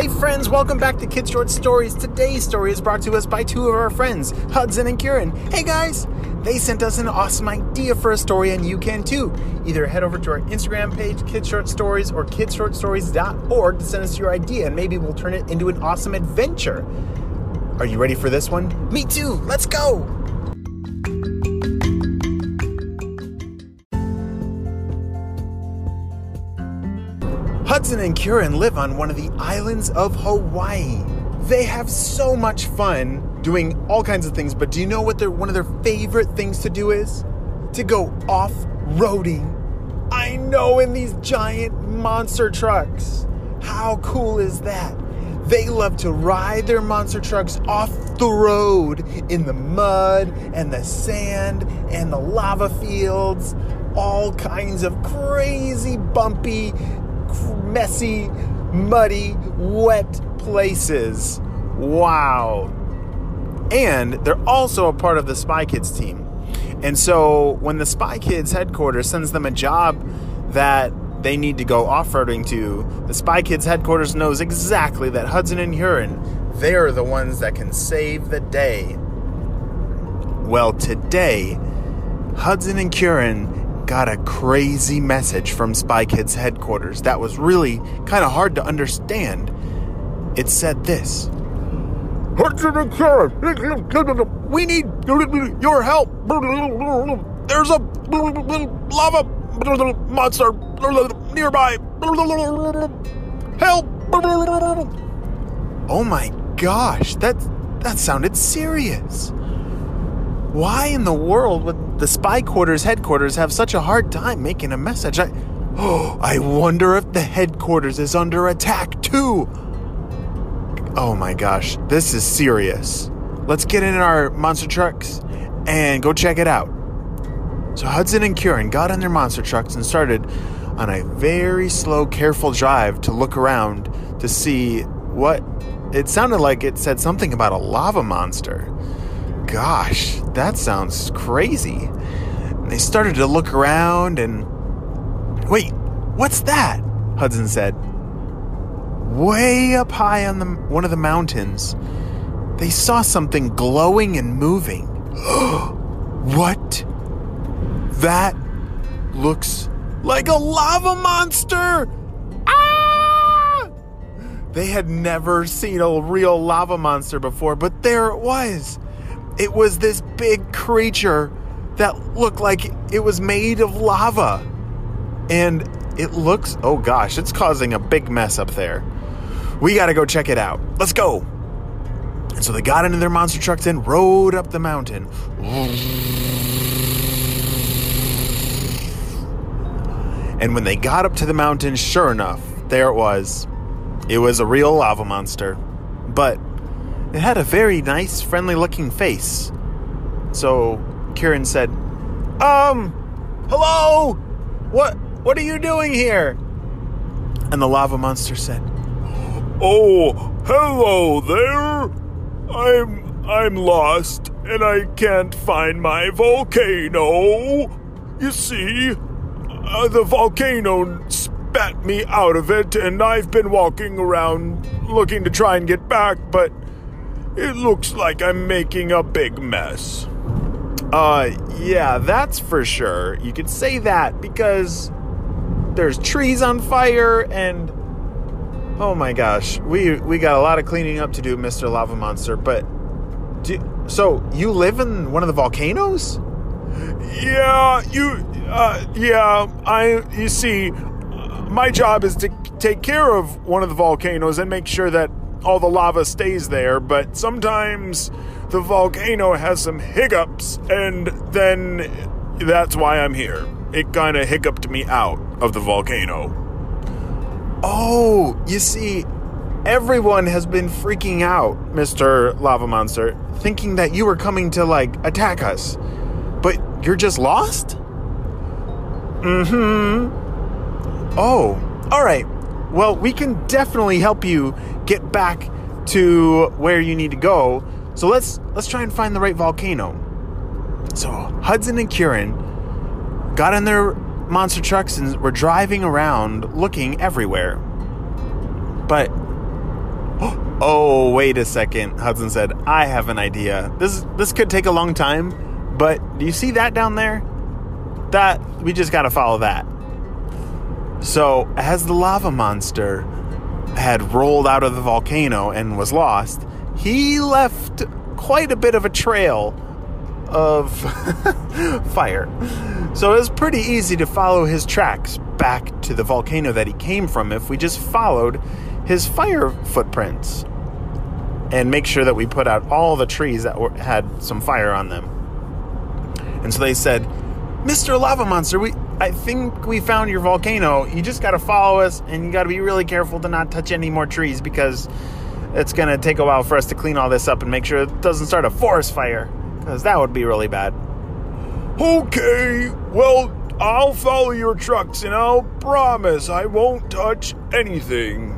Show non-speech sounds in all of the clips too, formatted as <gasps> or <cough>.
Hey friends, welcome back to Kid Short Stories. Today's story is brought to us by two of our friends, Hudson and Curren. Hey guys! They sent us an awesome idea for a story and you can too. Either head over to our Instagram page, Kid Short Stories, or kidshortstories.org to send us your idea and maybe we'll turn it into an awesome adventure. Are you ready for this one? Me too! Let's go! Hudson and Curren live on one of the islands of Hawaii. They have so much fun doing all kinds of things, but do you know what their one of their favorite things to do is? To go off-roading. I know in these giant monster trucks. How cool is that? They love to ride their monster trucks off the road in the mud and the sand and the lava fields, all kinds of crazy bumpy messy, muddy, wet places. Wow. And they're also a part of the Spy Kids team. And so when the Spy Kids headquarters sends them a job that they need to go off-roading to, the Spy Kids headquarters knows exactly that Hudson and Curren, they're the ones that can save the day. Well, today, Hudson and Curren got a crazy message from Spy Kids headquarters that was really kind of hard to understand. It said this We need your help. There's a lava monster nearby. Help! Oh my gosh, that that sounded serious. Why in the world would the spy quarters headquarters have such a hard time making a message? I, oh, <gasps> I wonder if the headquarters is under attack too. Oh my gosh, this is serious. Let's get in our monster trucks and go check it out. So Hudson and Curren got in their monster trucks and started on a very slow, careful drive to look around to see what it sounded like it said something about a lava monster gosh, that sounds crazy. And they started to look around and. Wait, what's that? Hudson said. Way up high on the, one of the mountains, they saw something glowing and moving. <gasps> what? That looks like a lava monster! Ah! They had never seen a real lava monster before, but there it was. It was this big creature that looked like it was made of lava. And it looks, oh gosh, it's causing a big mess up there. We gotta go check it out. Let's go. And so they got into their monster trucks and rode up the mountain. And when they got up to the mountain, sure enough, there it was. It was a real lava monster. But it had a very nice, friendly looking face. So Curren said, Um, hello? What what are you doing here? And the lava monster said, Oh, hello there. I'm I'm lost and I can't find my volcano. You see, uh, the volcano spat me out of it and I've been walking around looking to try and get back, but it looks like I'm making a big mess. Uh, yeah, that's for sure. You could say that because there's trees on fire and oh my gosh, we we got a lot of cleaning up to do, Mr. Lava Monster. But do, so you live in one of the volcanoes? Yeah, you. Uh, yeah, I. You see, my job is to take care of one of the volcanoes and make sure that all the lava stays there, but sometimes the volcano has some hiccups, and then that's why I'm here. it kind of hiccuped me out of the volcano. Oh, you see, everyone has been freaking out, Mr. Lava Monster, thinking that you were coming to, like, attack us. But you're just lost? Mm hmm. Oh, alright. Well, we can definitely help you get back to where you need to go. So let's let's try and find the right volcano. So Hudson and Curren got in their monster trucks and were driving around looking everywhere. But <gasps> oh, wait a second, Hudson said. I have an idea. This this could take a long time, but do you see that down there? That we just got to follow that. So, as the lava monster had rolled out of the volcano and was lost, he left quite a bit of a trail of <laughs> fire. So it was pretty easy to follow his tracks back to the volcano that he came from if we just followed his fire footprints and make sure that we put out all the trees that were, had some fire on them. And so they said, Mr. Lava Monster, we I think we found your volcano. You just got to follow us and you got to be really careful to not touch any more trees because it's going to take a while for us to clean all this up and make sure it doesn't start a forest fire because that would be really bad. Okay, well, I'll follow your trucks and I'll promise I won't touch anything.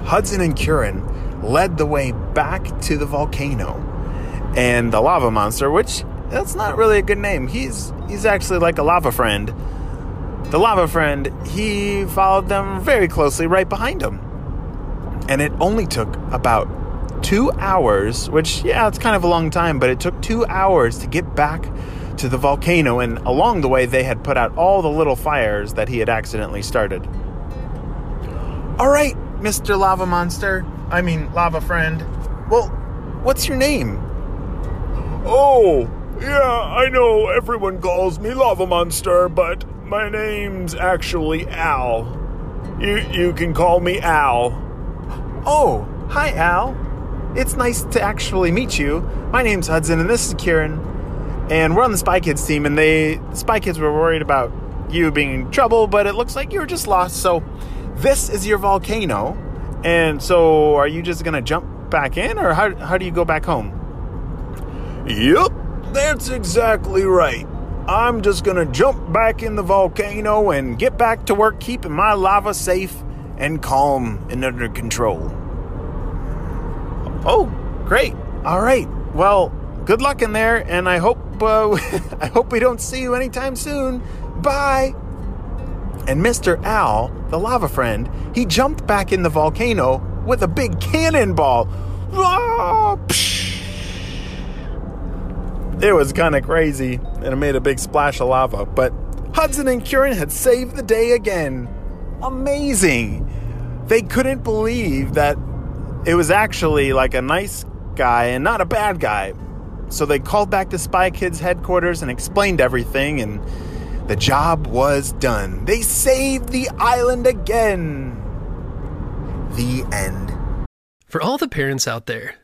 Hudson and Curren led the way back to the volcano. And the lava monster, which that's not really a good name. He's he's actually like a lava friend. The lava friend, he followed them very closely right behind him. And it only took about two hours, which, yeah, it's kind of a long time, but it took two hours to get back to the volcano. And along the way, they had put out all the little fires that he had accidentally started. All right, Mr. Lava Monster. I mean, Lava Friend. Well, what's your name? Oh, yeah, I know everyone calls me Lava Monster, but my name's actually Al. You you can call me Al. Oh, hi, Al. It's nice to actually meet you. My name's Hudson, and this is Curren. And we're on the Spy Kids team, and they the Spy Kids were worried about you being in trouble, but it looks like you were just lost. So, this is your volcano. And so, are you just gonna jump back in, or how how do you go back home? Yep, that's exactly right. I'm just gonna jump back in the volcano and get back to work keeping my lava safe and calm and under control. Oh, great. All right. Well, good luck in there, and I hope uh, <laughs> I hope we don't see you anytime soon. Bye. And Mr. Al, the lava friend, he jumped back in the volcano with a big cannonball. Ah, it was kind of crazy, and it made a big splash of lava. But Hudson and Curren had saved the day again. Amazing. They couldn't believe that it was actually like a nice guy and not a bad guy. So they called back to Spy Kids headquarters and explained everything, and the job was done. They saved the island again. The end. For all the parents out there,